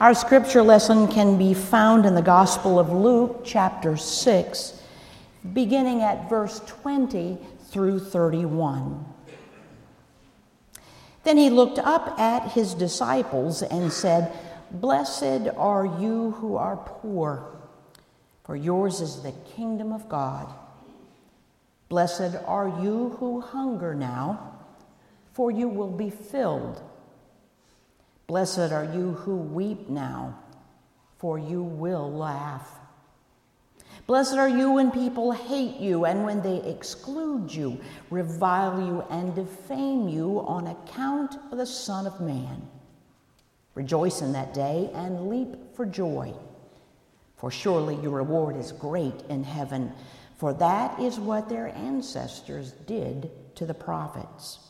Our scripture lesson can be found in the Gospel of Luke, chapter 6, beginning at verse 20 through 31. Then he looked up at his disciples and said, Blessed are you who are poor, for yours is the kingdom of God. Blessed are you who hunger now, for you will be filled. Blessed are you who weep now, for you will laugh. Blessed are you when people hate you and when they exclude you, revile you, and defame you on account of the Son of Man. Rejoice in that day and leap for joy, for surely your reward is great in heaven, for that is what their ancestors did to the prophets.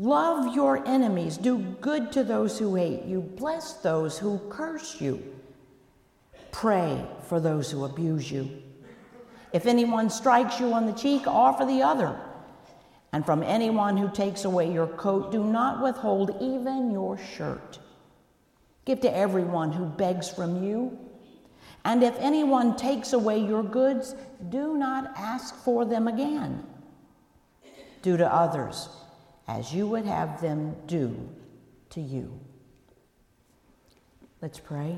Love your enemies, do good to those who hate you, bless those who curse you, pray for those who abuse you. If anyone strikes you on the cheek, offer the other. And from anyone who takes away your coat, do not withhold even your shirt. Give to everyone who begs from you. And if anyone takes away your goods, do not ask for them again. Do to others as you would have them do to you. Let's pray.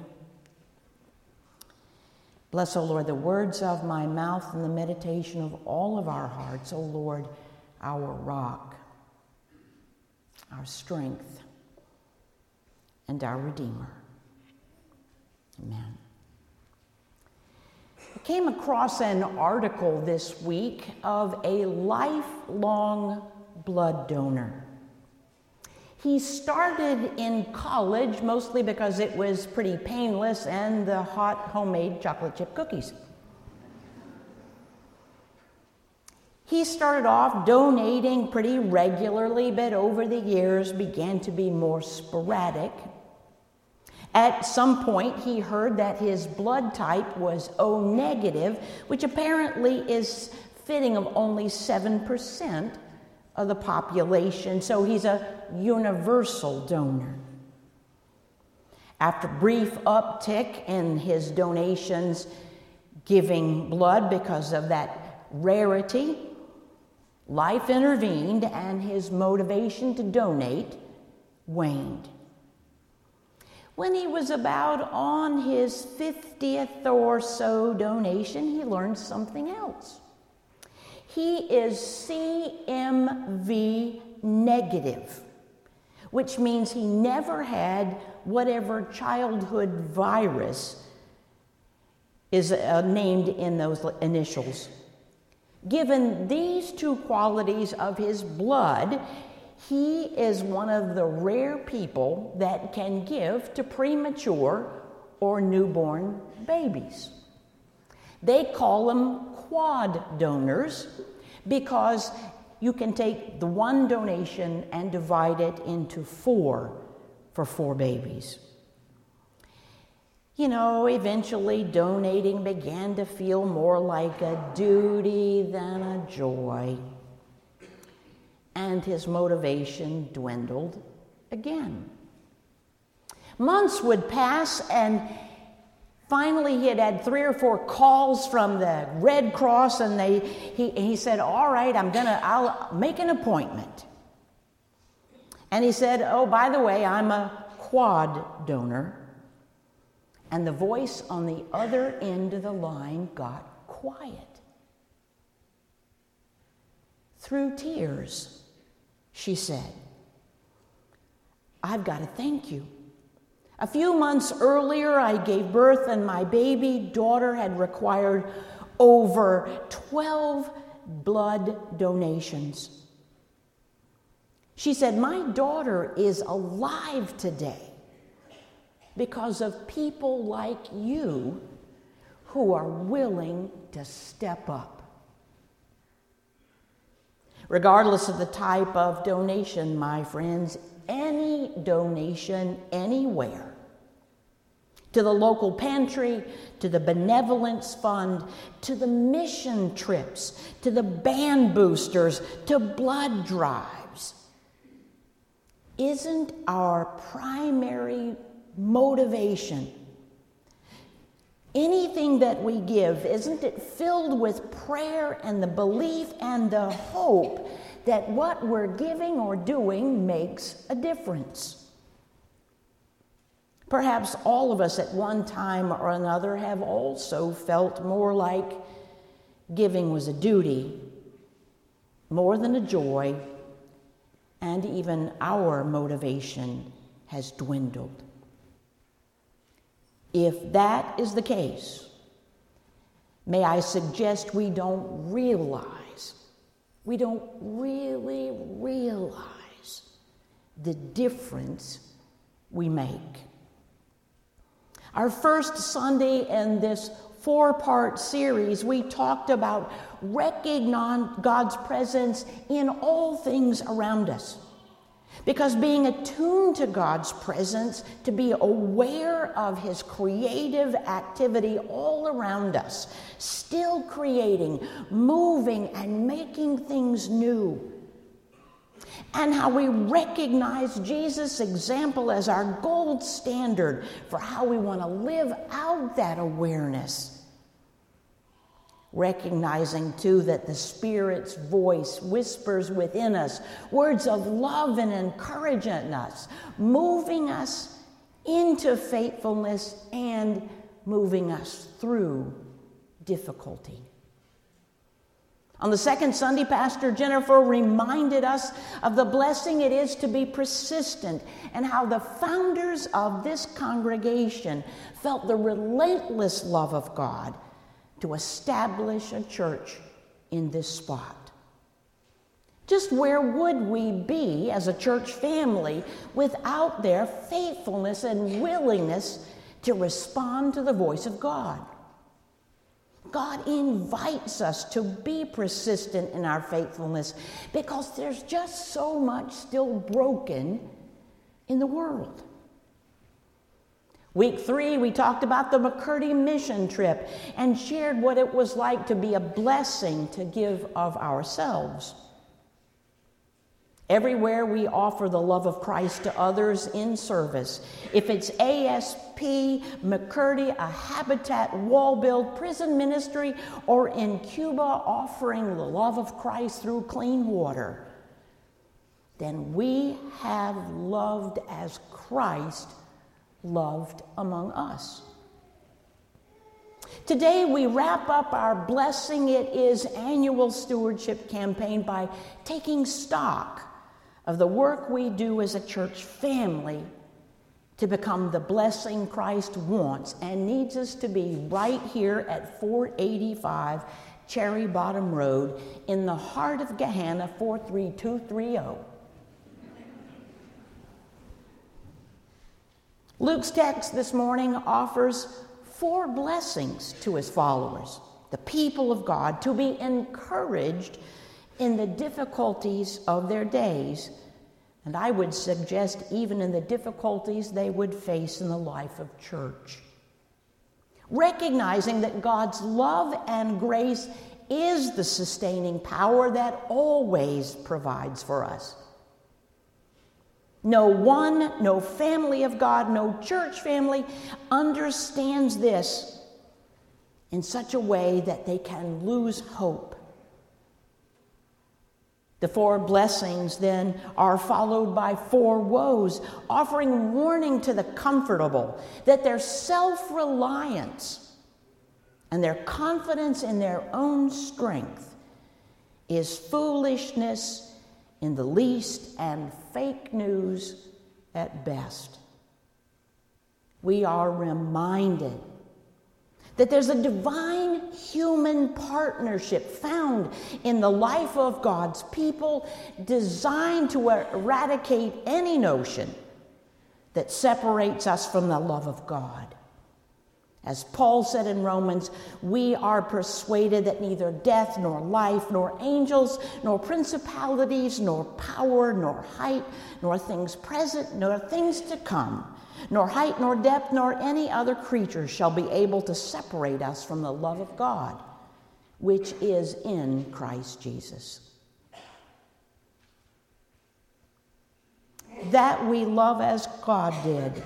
Bless, O Lord, the words of my mouth and the meditation of all of our hearts, O Lord, our rock, our strength, and our Redeemer. Amen. I came across an article this week of a lifelong blood donor. He started in college mostly because it was pretty painless and the hot homemade chocolate chip cookies. He started off donating pretty regularly, but over the years began to be more sporadic. At some point, he heard that his blood type was O negative, which apparently is fitting of only 7% of the population, so he's a universal donor. After brief uptick in his donations giving blood because of that rarity, life intervened and his motivation to donate waned. When he was about on his 50th or so donation, he learned something else. He is CMV negative, which means he never had whatever childhood virus is uh, named in those initials. Given these two qualities of his blood, he is one of the rare people that can give to premature or newborn babies. They call them quad donors because you can take the one donation and divide it into four for four babies. You know, eventually donating began to feel more like a duty than a joy. And his motivation dwindled again. Months would pass, and Finally, he had had three or four calls from the Red Cross, and they, he, he said, All right, I'm to, I'll make an appointment. And he said, Oh, by the way, I'm a quad donor. And the voice on the other end of the line got quiet. Through tears, she said, I've got to thank you. A few months earlier, I gave birth, and my baby daughter had required over 12 blood donations. She said, My daughter is alive today. because of people like you who are willing to step up. Regardless of the type of donation, my friends, any donation anywhere to the local pantry, to the benevolence fund, to the mission trips, to the band boosters, to blood drives. Isn't our primary motivation anything that we give, isn't it filled with prayer and the belief and the hope that what we're giving or doing makes a difference? Perhaps all of us at one time or another have also felt more like giving was a duty more than a joy, and even our motivation has dwindled. If that is the case, may I suggest we don't realize, we don't really realize the difference we make. Our first Sunday in this four part series, we talked about recognizing God's presence in all things around us. Because being attuned to God's presence, to be aware of His creative activity all around us, still creating, moving, and making things new and how we recognize Jesus' example as our gold standard for how we want to live out that awareness. Recognizing too that the Spirit's voice whispers within us words of love and encouragement in us, moving us into faithfulness and moving us through difficulty. On the second Sunday, Pastor Jennifer reminded us of the blessing it is to be persistent and how the founders of this congregation felt the relentless love of God to establish a church in this spot. Just where would we be as a church family without their faithfulness and willingness to respond to the voice of God? God invites us to be persistent in our faithfulness because there's just so much still broken in the world. Week three, we talked about the McCurdy mission trip and shared what it was like to be a blessing to give of ourselves. Everywhere we offer the love of Christ to others in service. If it's ASP, McCurdy, a Habitat, Wall Build, prison ministry, or in Cuba offering the love of Christ through clean water, then we have loved as Christ loved among us. Today, we wrap up our Blessing It Is annual stewardship campaign by taking stock of the work we do as a church family to become the blessing Christ wants and needs us to be right here at 485 Cherry Bottom Road in the heart of Gahanna 43230. Luke's text this morning offers four blessings to his followers, the people of God, to be encouraged in the difficulties of their days, and I would suggest even in the difficulties they would face in the life of church. Recognizing that God's love and grace is the sustaining power that always provides for us. No one, no family of God, no church family understands this in such a way that they can lose hope the four blessings then are followed by four woes, offering warning to the comfortable that their self reliance and their confidence in their own strength is foolishness in the least and fake news at best. We are reminded that there's a divine human partnership found in the life of God's people designed to eradicate any notion that separates us from the love of God. As Paul said in Romans, we are persuaded that neither death, nor life, nor angels, nor principalities, nor power, nor height, nor things present, nor things to come, nor height, nor depth, nor any other creature shall be able to separate us from the love of God, which is in Christ Jesus. That we love as God did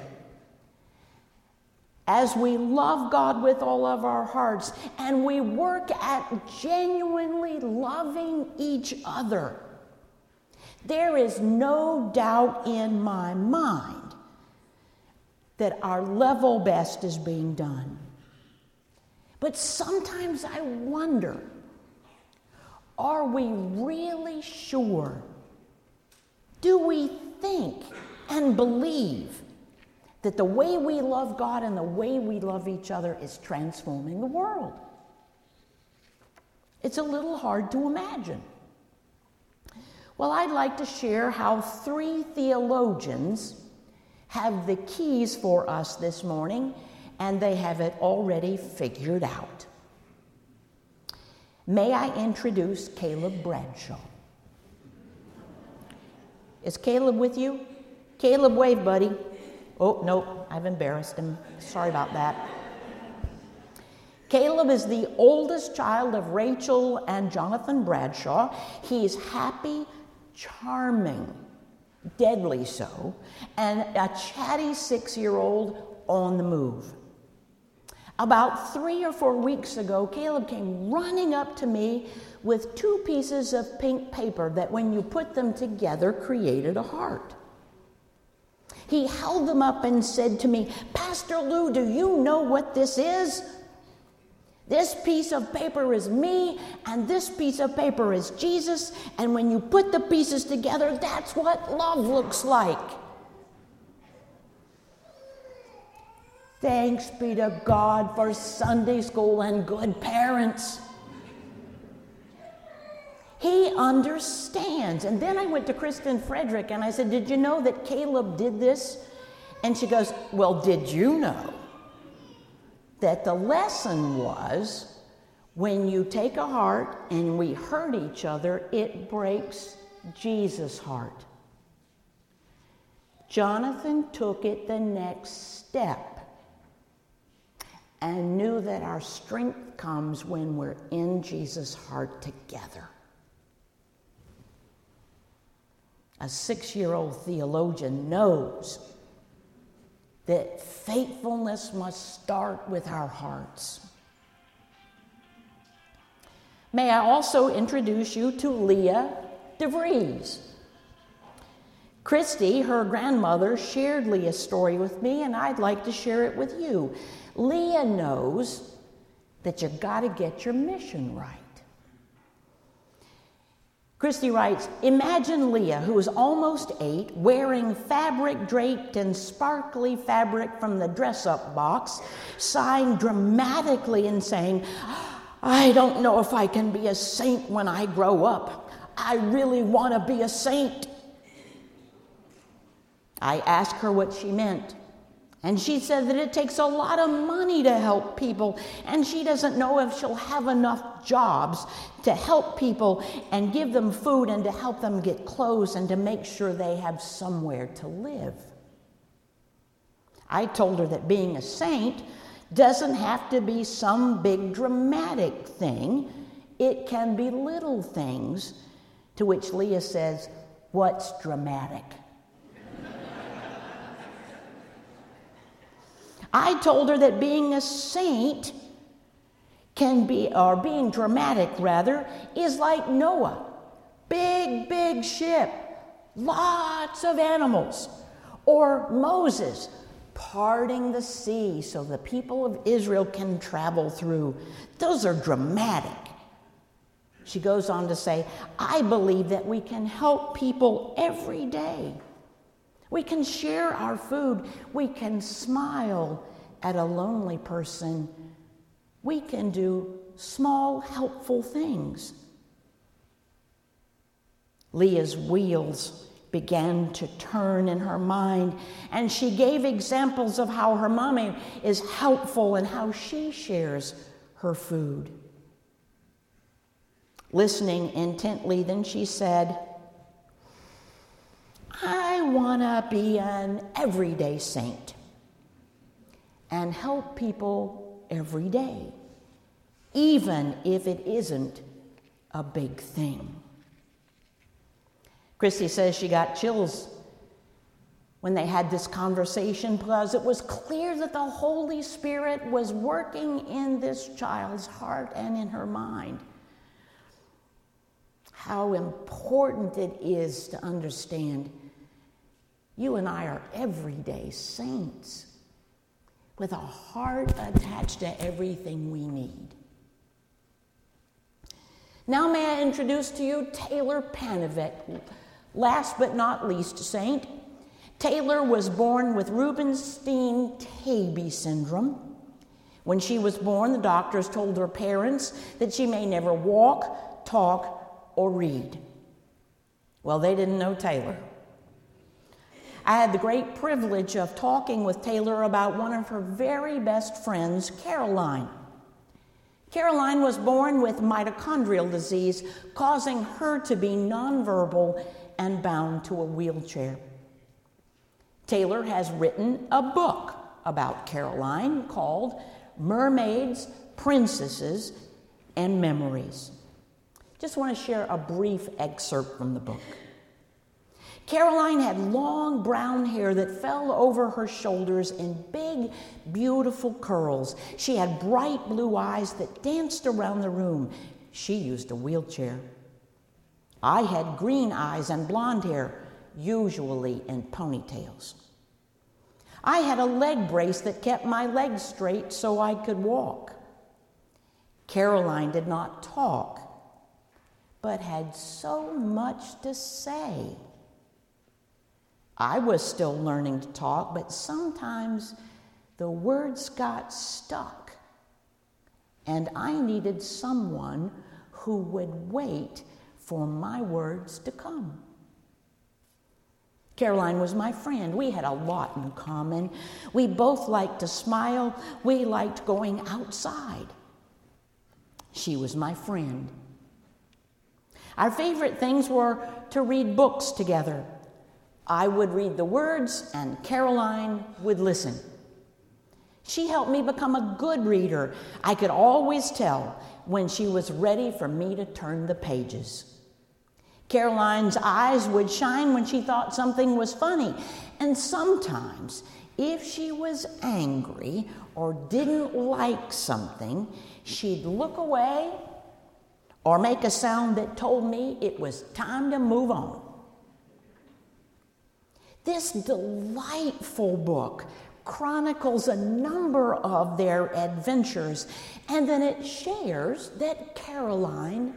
as we love God with all of our hearts and we work at genuinely loving each other, there is no doubt in my mind that our level best is being done. But sometimes I wonder are we really sure? Do we think and believe that the way we love God and the way we love each other is transforming the world. It's a little hard to imagine. Well, I'd like to share how three theologians have the keys for us this morning, and they have it already figured out. May I introduce Caleb Bradshaw? Is Caleb with you? Caleb, wave, buddy. Oh, nope, I've embarrassed him. Sorry about that. Caleb is the oldest child of Rachel and Jonathan Bradshaw. He's happy, charming, deadly so, and a chatty six year old on the move. About three or four weeks ago, Caleb came running up to me with two pieces of pink paper that, when you put them together, created a heart. He held them up and said to me, Pastor Lou, do you know what this is? This piece of paper is me, and this piece of paper is Jesus, and when you put the pieces together, that's what love looks like. Thanks be to God for Sunday school and good parents. He understands. And then I went to Kristen Frederick and I said, Did you know that Caleb did this? And she goes, Well, did you know that the lesson was when you take a heart and we hurt each other, it breaks Jesus' heart? Jonathan took it the next step and knew that our strength comes when we're in Jesus' heart together. a six year old theologian knows that faithfulness must start with our hearts. May I also introduce you to Leah DeVries. Christy, her grandmother, shared Leah's story with me, and I'd like to share it with you. Leah knows that you've got to get your mission right. Christy writes Imagine Leah, who is almost eight, wearing fabric draped in sparkly fabric from the dress up box, sighing dramatically and saying, I don't know if I can be a saint when I grow up. I really want to be a saint. I asked her what she meant. And she said that it takes a lot of money to help people, and she doesn't know if she'll have enough jobs to help people and give them food and to help them get clothes and to make sure they have somewhere to live. I told her that being a saint doesn't have to be some big dramatic thing, it can be little things. To which Leah says, What's dramatic? I told her that being a saint can be, or being dramatic rather, is like Noah. Big, big ship, lots of animals. Or Moses parting the sea so the people of Israel can travel through. Those are dramatic. She goes on to say, I believe that we can help people every day we can share our food. We can smile at a lonely person. We can do small, helpful things. Leah's wheels began to turn in her mind, and she gave examples of how her mommy is helpful and how she shares her food. Listening intently, then she said, I want to be an everyday saint and help people every day, even if it isn't a big thing. Christy says she got chills when they had this conversation because it was clear that the Holy Spirit was working in this child's heart and in her mind. How important it is to understand you and I are everyday saints with a heart attached to everything we need. Now, may I introduce to you Taylor Panovit, last but not least saint. Taylor was born with Rubinstein-Taybi syndrome. When she was born, the doctors told her parents that she may never walk, talk, or read. Well, they didn't know Taylor. I had the great privilege of talking with Taylor about one of her very best friends, Caroline. Caroline was born with mitochondrial disease, causing her to be nonverbal and bound to a wheelchair. Taylor has written a book about Caroline called Mermaids, Princesses, and Memories. Just want to share a brief excerpt from the book. Caroline had long brown hair that fell over her shoulders in big, beautiful curls. She had bright blue eyes that danced around the room. She used a wheelchair. I had green eyes and blonde hair, usually in ponytails. I had a leg brace that kept my legs straight so I could walk. Caroline did not talk, but had so much to say. I was still learning to talk, but sometimes the words got stuck, and I needed someone who would wait for my words to come. Caroline was my friend. We had a lot in common. We both liked to smile. We liked going outside. She was my friend. Our favorite things were to read books together I would read the words, and Caroline would listen. She helped me become a good reader. I could always tell when she was ready for me to turn the pages. Caroline's eyes would shine when she thought something was funny. And sometimes, if she was angry or didn't like something, she'd look away or make a sound that told me it was time to move on. This delightful book chronicles a number of their adventures, and then it shares that Caroline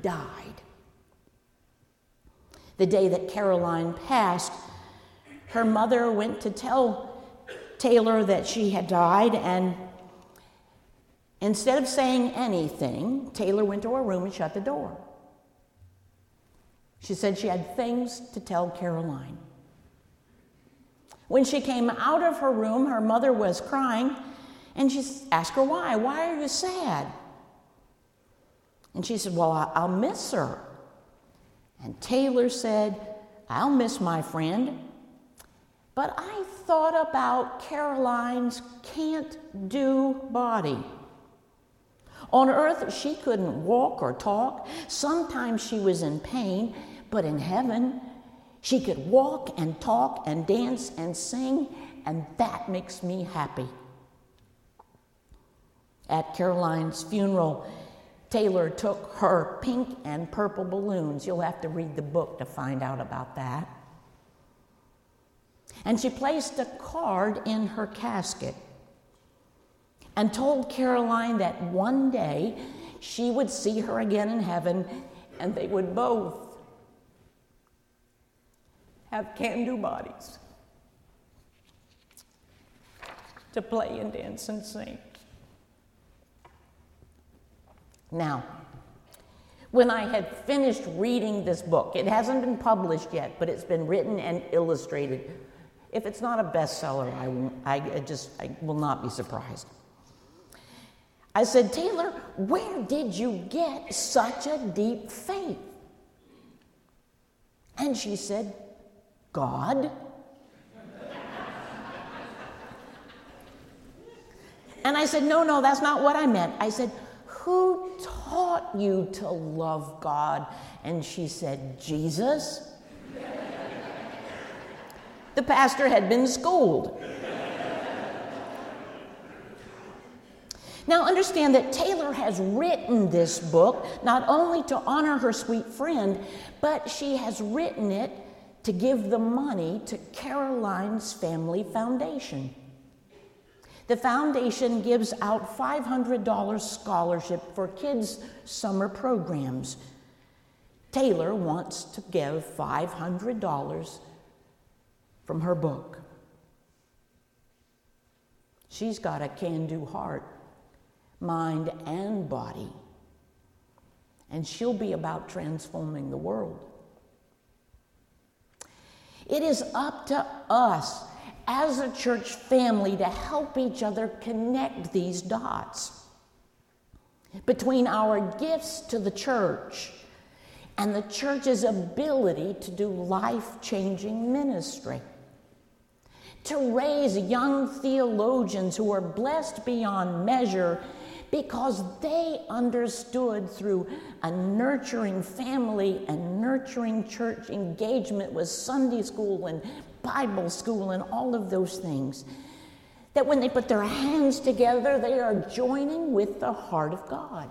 died. The day that Caroline passed, her mother went to tell Taylor that she had died, and instead of saying anything, Taylor went to her room and shut the door. She said she had things to tell Caroline. When she came out of her room, her mother was crying, and she asked her why. Why are you sad? And she said, Well, I'll miss her. And Taylor said, I'll miss my friend. But I thought about Caroline's can't do body. On earth, she couldn't walk or talk. Sometimes she was in pain, but in heaven, she could walk and talk and dance and sing, and that makes me happy. At Caroline's funeral, Taylor took her pink and purple balloons. You'll have to read the book to find out about that. And she placed a card in her casket and told Caroline that one day she would see her again in heaven and they would both have can do bodies to play and dance and sing. Now, When I had finished reading this book, it hasn't been published yet, but it's been written and illustrated. If it's not a bestseller, I, I just I will not be surprised. I said, Taylor, where did you get such a deep faith? And she said, God. and I said, No, no, that's not what I meant. I said, Who taught you to love God? And she said, Jesus. the pastor had been schooled. Now, understand that Taylor has written this book not only to honor her sweet friend, but she has written it to give the money to Caroline's Family Foundation. The foundation gives out $500 scholarship for kids' summer programs. Taylor wants to give $500 from her book. She's got a can do heart mind, and body. And she'll be about transforming the world. It is up to us as a church family to help each other connect these dots between our gifts to the church and the church's ability to do life changing ministry to raise young theologians who are blessed beyond measure because they understood through a nurturing family and nurturing church engagement with Sunday school and Bible school and all of those things that when they put their hands together, they are joining with the heart of God.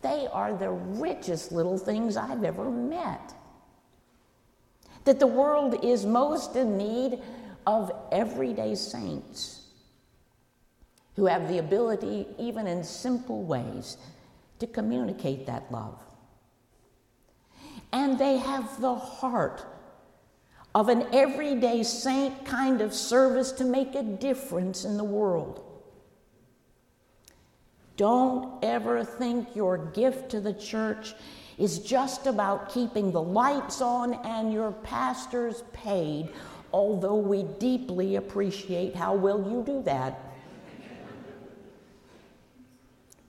They are the richest little things I've ever met that the world is most in need of everyday saints who have the ability, even in simple ways, to communicate that love. And they have the heart of an everyday saint kind of service to make a difference in the world. Don't ever think your gift to the church is just about keeping the lights on and your pastors paid, although we deeply appreciate how well you do that.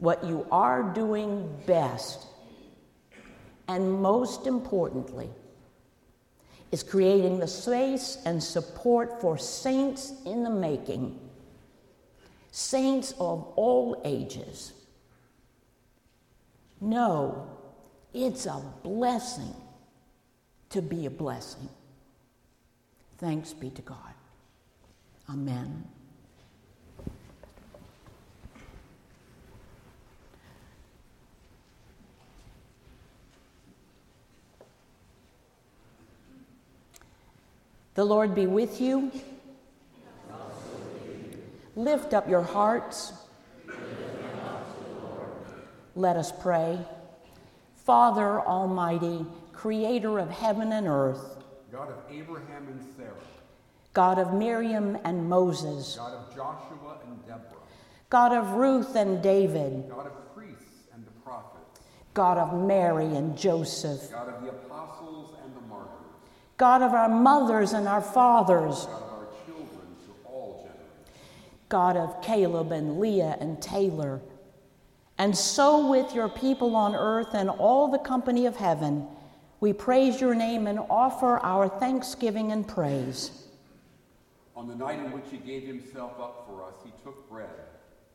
What you are doing best, and most importantly, is creating the space and support for saints in the making, saints of all ages. No it's a blessing to be a blessing. Thanks be to God. Amen. The Lord be with you. Lift up your hearts. Let us pray. Father Almighty, creator of heaven and earth, God of Abraham and Sarah, God of Miriam and Moses, God of Joshua and Deborah, God of Ruth and David, God of priests and the prophets, God of Mary and Joseph, God of the apostles and the martyrs, God of our mothers and our fathers, God of our children all generations, God of Caleb and Leah and Taylor, and so, with your people on earth and all the company of heaven, we praise your name and offer our thanksgiving and praise. On the night in which he gave himself up for us, he took bread.